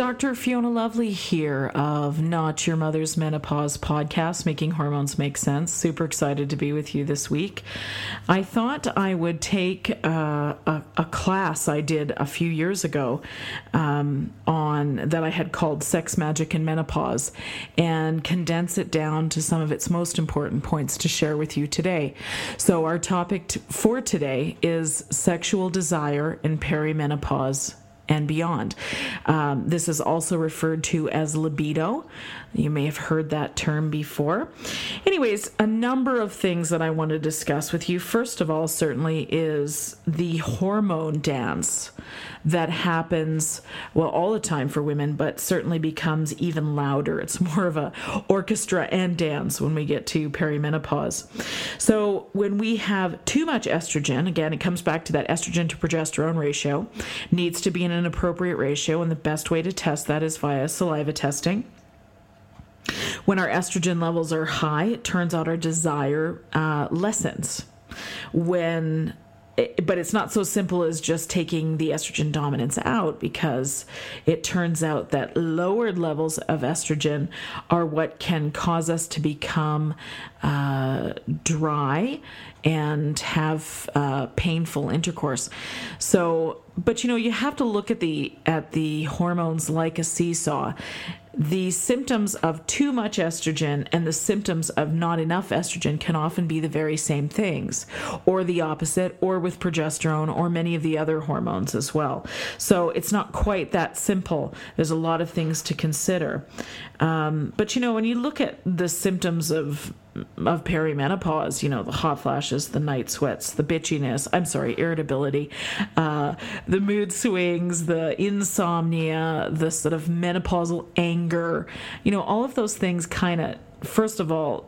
Dr. Fiona Lovely here of Not Your Mother's Menopause podcast, Making Hormones Make Sense. Super excited to be with you this week. I thought I would take uh, a, a, class I did a few years ago um, on that I had called Sex Magic and Menopause and condense it down to some of its most important points to share with you today. So, our topic t- for today is sexual desire in perimenopause and beyond. Um, this is also referred to as libido. You may have heard that term before. Anyways, a number of things that I want to discuss with you. First of all, certainly, is the hormone dance that happens, well, all the time for women, but certainly becomes even louder. It's more of a orchestra and dance when we get to perimenopause. So when we have too much estrogen, again, it comes back to that estrogen to progesterone ratio, needs to be in an appropriate ratio, and the best way to test that is via saliva testing. When our estrogen levels are high, it turns out our desire uh, lessens. When but it's not so simple as just taking the estrogen dominance out because it turns out that lowered levels of estrogen are what can cause us to become uh, dry and have uh, painful intercourse. So, but you know, you have to look at the at the hormones like a seesaw the symptoms of too much estrogen and the symptoms of not enough estrogen can often be the very same things, or the opposite, or with progesterone, or many of the other hormones as well. So it's not quite that simple. There's a lot of things to consider. Um, but you know, when you look at the symptoms of of perimenopause, you know, the hot flashes, the night sweats, the bitchiness, I'm sorry, irritability, uh, the mood swings, the insomnia, the sort of menopausal anger, you know, all of those things kind of, first of all,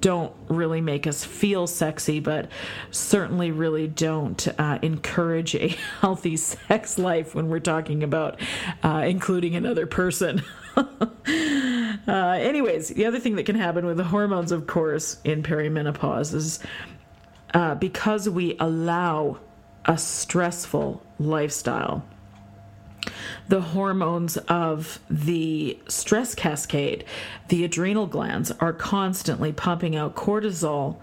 don't really make us feel sexy, but certainly really don't uh, encourage a healthy sex life when we're talking about uh, including another person. uh, anyways, the other thing that can happen with the hormones, of course, in perimenopause is uh, because we allow a stressful lifestyle the hormones of the stress cascade, the adrenal glands are constantly pumping out cortisol.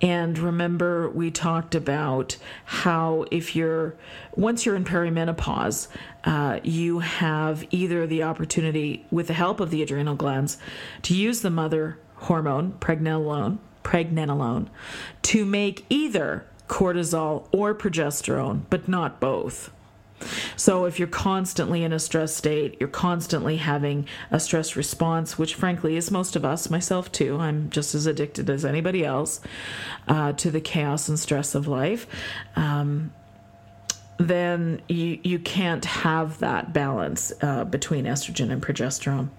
And remember, we talked about how if you're, once you're in perimenopause, uh, you have either the opportunity, with the help of the adrenal glands, to use the mother hormone, pregnenolone, pregnenolone, to make either cortisol or progesterone, but not both. So, if you're constantly in a stress state, you're constantly having a stress response, which frankly is most of us, myself too. I'm just as addicted as anybody else uh, to the chaos and stress of life. Um, then you you can't have that balance uh, between estrogen and progesterone.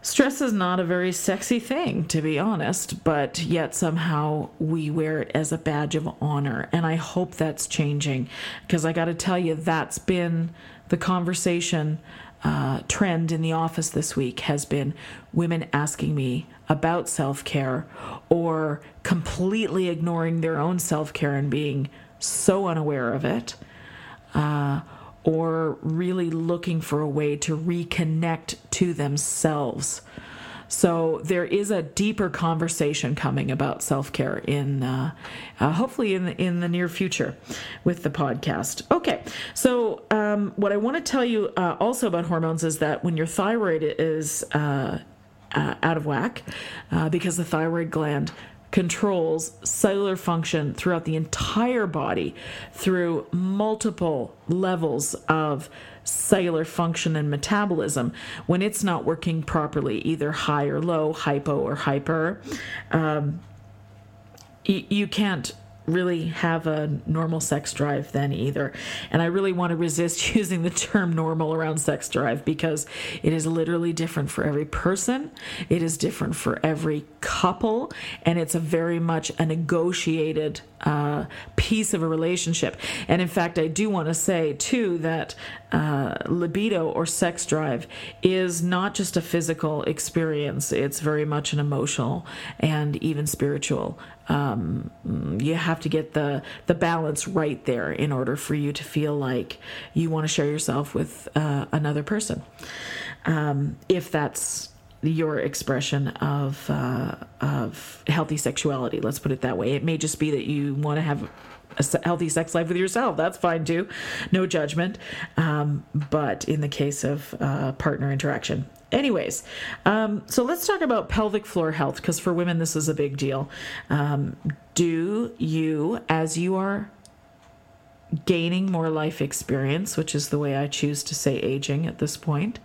Stress is not a very sexy thing, to be honest, but yet somehow we wear it as a badge of honor. And I hope that's changing because I got to tell you, that's been the conversation uh, trend in the office this week has been women asking me about self care or completely ignoring their own self care and being so unaware of it. Uh, or really looking for a way to reconnect to themselves. So there is a deeper conversation coming about self care in uh, uh, hopefully in the, in the near future with the podcast. Okay, so um, what I want to tell you uh, also about hormones is that when your thyroid is uh, uh, out of whack, uh, because the thyroid gland controls cellular function throughout the entire body through multiple levels of cellular function and metabolism when it's not working properly, either high or low, hypo or hyper. Um, y- you can't really have a normal sex drive then either. And I really want to resist using the term normal around sex drive because it is literally different for every person, it is different for every couple, and it's a very much a negotiated uh, piece of a relationship. And in fact, I do want to say too that uh, libido or sex drive is not just a physical experience, it's very much an emotional and even spiritual. Um, you have to get the, the balance right there in order for you to feel like you want to share yourself with uh, another person. Um, if that's your expression of uh, of healthy sexuality. Let's put it that way. It may just be that you want to have a healthy sex life with yourself. That's fine too. No judgment. Um, but in the case of uh, partner interaction. Anyways, um, so let's talk about pelvic floor health because for women, this is a big deal. Um, do you, as you are gaining more life experience, which is the way I choose to say aging at this point,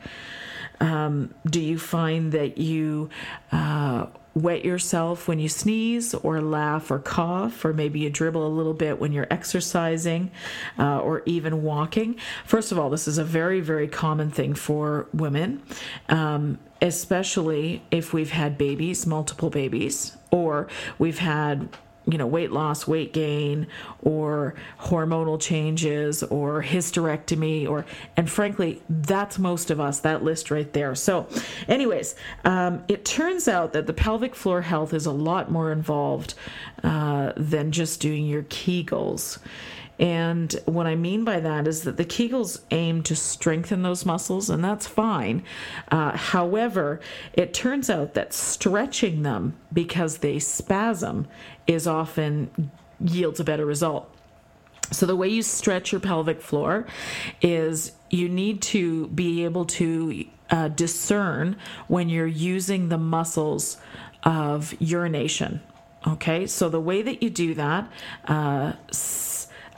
um, do you find that you uh, wet yourself when you sneeze or laugh or cough, or maybe you dribble a little bit when you're exercising uh, or even walking. First of all, this is a very, very common thing for women, um, especially if we've had babies, multiple babies, or we've had you know weight loss weight gain or hormonal changes or hysterectomy or and frankly that's most of us that list right there. So anyways um, it turns out that the pelvic floor health is a lot more involved uh, than just doing your kegels and what I mean by that is that the Kegels aim to strengthen those muscles, and that's fine. Uh, however, it turns out that stretching them because they spasm is often yields a better result. So, the way you stretch your pelvic floor is you need to be able to uh, discern when you're using the muscles of urination. Okay, so the way that you do that, uh,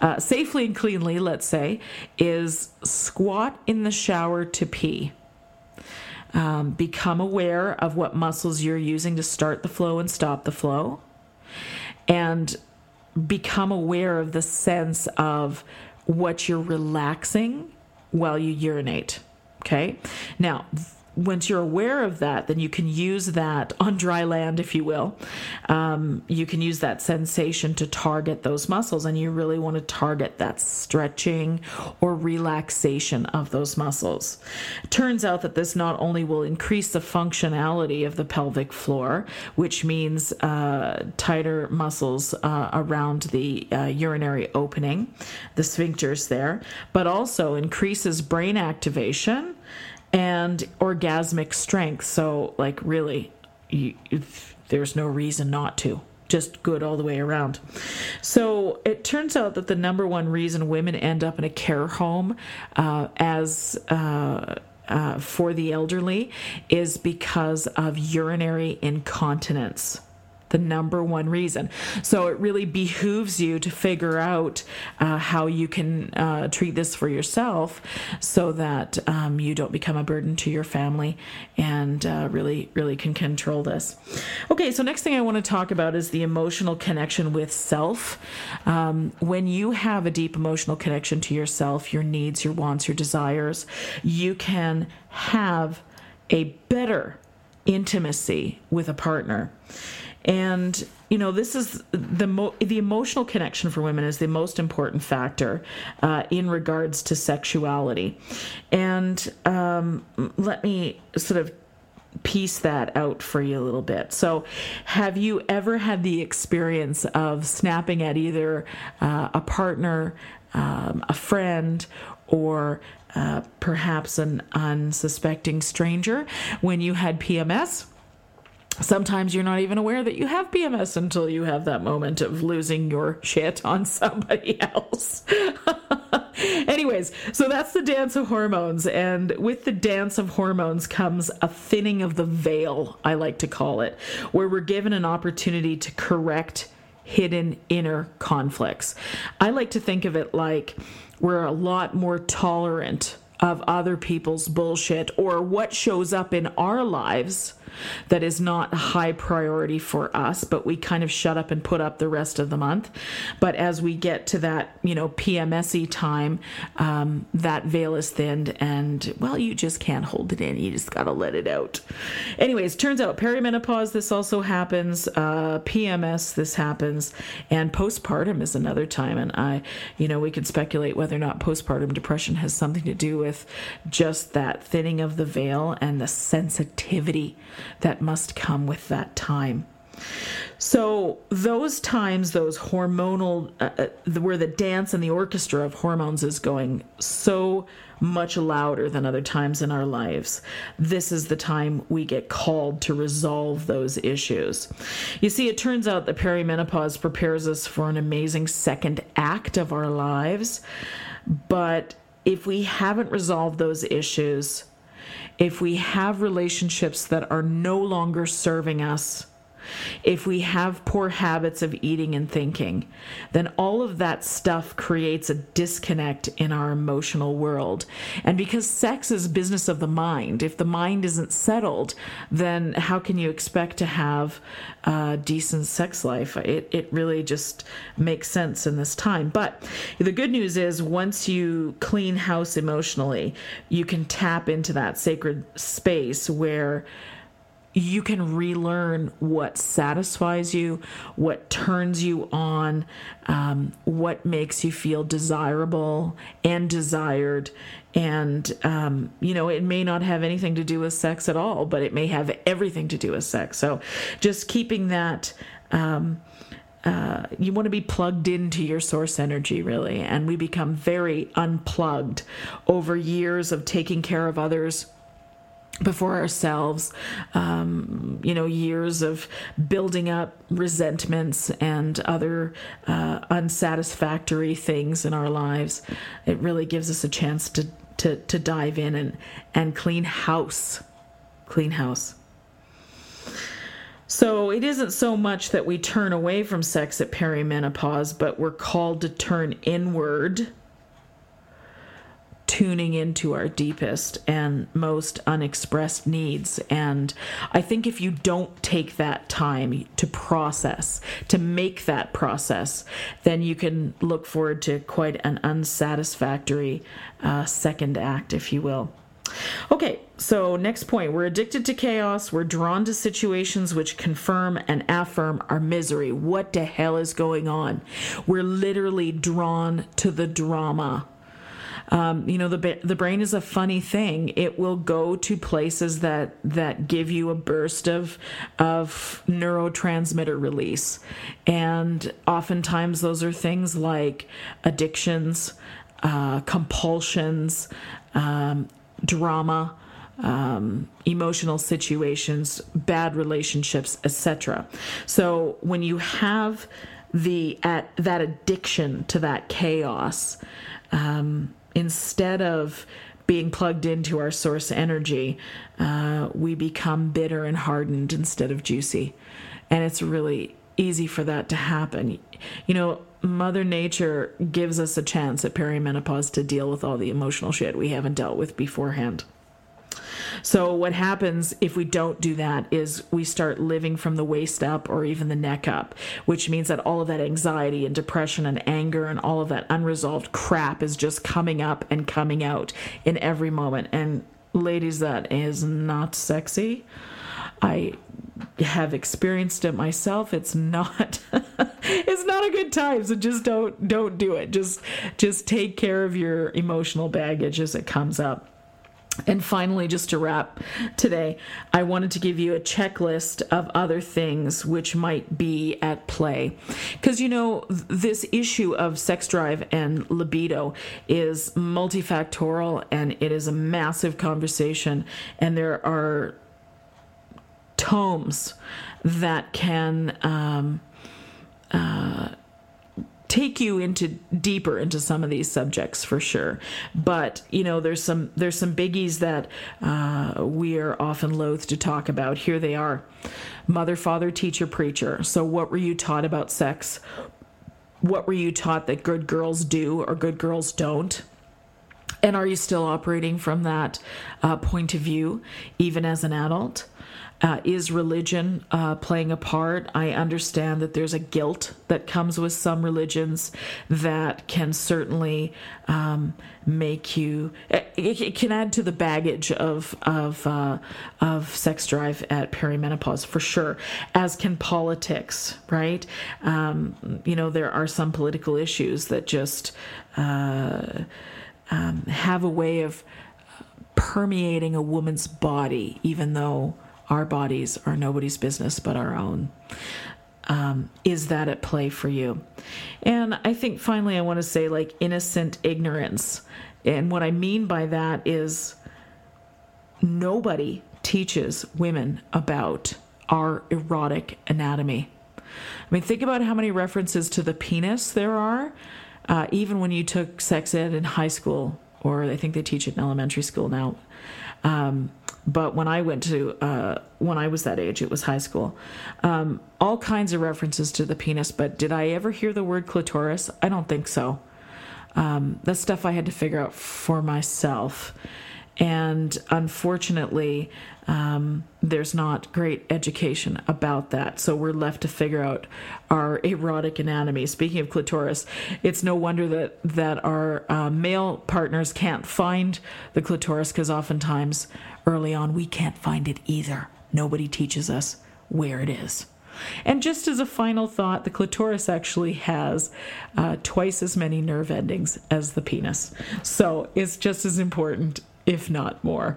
uh, safely and cleanly, let's say, is squat in the shower to pee. Um, become aware of what muscles you're using to start the flow and stop the flow. And become aware of the sense of what you're relaxing while you urinate. Okay. Now, once you're aware of that, then you can use that on dry land, if you will. Um, you can use that sensation to target those muscles, and you really want to target that stretching or relaxation of those muscles. It Turns out that this not only will increase the functionality of the pelvic floor, which means uh, tighter muscles uh, around the uh, urinary opening, the sphincters there, but also increases brain activation and orgasmic strength. So, like, really, you, there's no reason not to. Just good all the way around. So it turns out that the number one reason women end up in a care home uh, as uh, uh, for the elderly is because of urinary incontinence the number one reason. So it really behooves you to figure out uh, how you can uh, treat this for yourself so that um, you don't become a burden to your family and uh, really, really can control this. Okay, so next thing I want to talk about is the emotional connection with self. Um, when you have a deep emotional connection to yourself, your needs, your wants, your desires, you can have a better intimacy with a partner and you know this is the mo- the emotional connection for women is the most important factor uh, in regards to sexuality and um, let me sort of piece that out for you a little bit. So, have you ever had the experience of snapping at either uh, a partner, um, a friend, or uh, perhaps an unsuspecting stranger when you had PMS? Sometimes you're not even aware that you have PMS until you have that moment of losing your shit on somebody else. Anyways, so that's the dance of hormones. And with the dance of hormones comes a thinning of the veil, I like to call it, where we're given an opportunity to correct hidden inner conflicts. I like to think of it like we're a lot more tolerant of other people's bullshit or what shows up in our lives that is not high priority for us, but we kind of shut up and put up the rest of the month. But as we get to that, you know, PMSy time, um, that veil is thinned, and well, you just can't hold it in. You just got to let it out. Anyways, turns out perimenopause, this also happens. Uh, PMS, this happens, and postpartum is another time. And I, you know, we could speculate whether or not postpartum depression has something to do with just that thinning of the veil and the sensitivity that must come with that time. So those times, those hormonal, uh, uh, where the dance and the orchestra of hormones is going so much louder than other times in our lives, this is the time we get called to resolve those issues. You see, it turns out that perimenopause prepares us for an amazing second act of our lives, but if we haven't resolved those issues, if we have relationships that are no longer serving us, if we have poor habits of eating and thinking, then all of that stuff creates a disconnect in our emotional world. And because sex is business of the mind, if the mind isn't settled, then how can you expect to have a decent sex life? It, it really just makes sense in this time. But the good news is once you clean house emotionally, you can tap into that sacred space where you can relearn what satisfies you, what turns you on, um, what makes you feel desirable and desired. And, um, you know, it may not have anything to do with sex at all, but it may have everything to do with sex. So just keeping that. Um, uh, you want to be plugged into your source energy, really. And we become very unplugged over years of taking care of others before ourselves, um, you know, years of building up resentments and other uh, unsatisfactory things in our lives. It really gives us a chance to, to, to dive in and, and clean house. Clean house. So it isn't so much that we turn away from sex at perimenopause, but we're called to turn inward tuning into our deepest and most unexpressed needs. And I think if you don't take that time to process, to make that process, then you can look forward to quite an unsatisfactory uh, second act, if you will. Okay, so next point. We're addicted to chaos. We're drawn to situations which confirm and affirm our misery. What the hell is going on? We're literally drawn to the drama um, you know, the the brain is a funny thing. It will go to places that that give you a burst of of neurotransmitter release, and oftentimes those are things like addictions, uh, compulsions, um, drama. Um, emotional situations, bad relationships, etc. So when you have the at that addiction to that chaos, um, instead of being plugged into our source energy, uh, we become bitter and hardened instead of juicy. And it's really easy for that to happen. You know, Mother Nature gives us a chance at perimenopause to deal with all the emotional shit we haven't dealt with beforehand. So, what happens if we don't do that is we start living from the waist up or even the neck up, which means that all of that anxiety and depression and anger and all of that unresolved crap is just coming up and coming out in every moment. And, ladies, that is not sexy. I have experienced it myself it's not it's not a good time so just don't don't do it just just take care of your emotional baggage as it comes up and finally, just to wrap today, I wanted to give you a checklist of other things which might be at play. Because, you know, this issue of sex drive and libido is multifactorial and it is a massive conversation. And there are tomes that can. Um, uh, take you into deeper into some of these subjects for sure. But you know there's some there's some biggies that uh, we are often loath to talk about. Here they are. Mother father teacher preacher. So what were you taught about sex? What were you taught that good girls do or good girls don't? And are you still operating from that uh, point of view, even as an adult? Uh, is religion uh, playing a part? I understand that there's a guilt that comes with some religions that can certainly um, make you. It, it, can add to the baggage of of uh, of sex drive at perimenopause for sure, as can politics. Right? Um, you know, there are some political issues that just uh, um, have a way of permeating a woman's body, even though our bodies are nobody's business but our own. Um, is that at play for you? And I think finally, I want to say like innocent ignorance. And what I mean by that is nobody teaches women about our erotic anatomy. I mean, think about how many references to the penis there are, uh, even when you took sex ed in high school, or I think they teach it in elementary school now. Um, but when I went to uh, when I was that age, it was high school. Um, all kinds of references to the penis, but did I ever hear the word clitoris? I don't think so. Um, that's stuff I had to figure out for myself. And unfortunately, um, there's not great education about that. So we're left to figure out our erotic anatomy. Speaking of clitoris, it's no wonder that, that our uh, male partners can't find the clitoris because oftentimes early on we can't find it either. Nobody teaches us where it is. And just as a final thought, the clitoris actually has uh, twice as many nerve endings as the penis. So it's just as important if not more.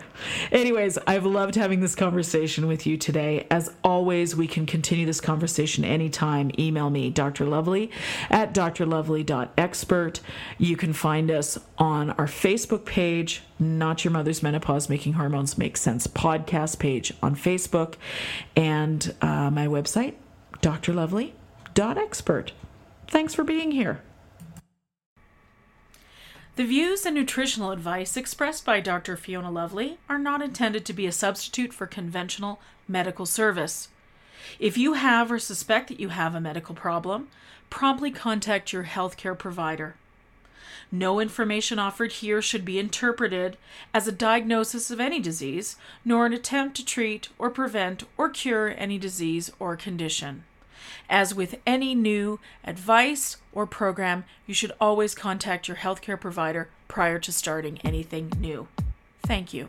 Anyways, I've loved having this conversation with you today. As always, we can continue this conversation anytime. Email me, Dr. Lovely, at drlovely.expert. You can find us on our Facebook page, Not Your Mother's Menopause Making Hormones Make Sense podcast page on Facebook, and uh, my website, drlovely.expert. Thanks for being here. The views and nutritional advice expressed by Dr. Fiona Lovely are not intended to be a substitute for conventional medical service. If you have or suspect that you have a medical problem, promptly contact your healthcare provider. No information offered here should be interpreted as a diagnosis of any disease, nor an attempt to treat or prevent or cure any disease or condition. As with any new advice or program, you should always contact your healthcare provider prior to starting anything new. Thank you.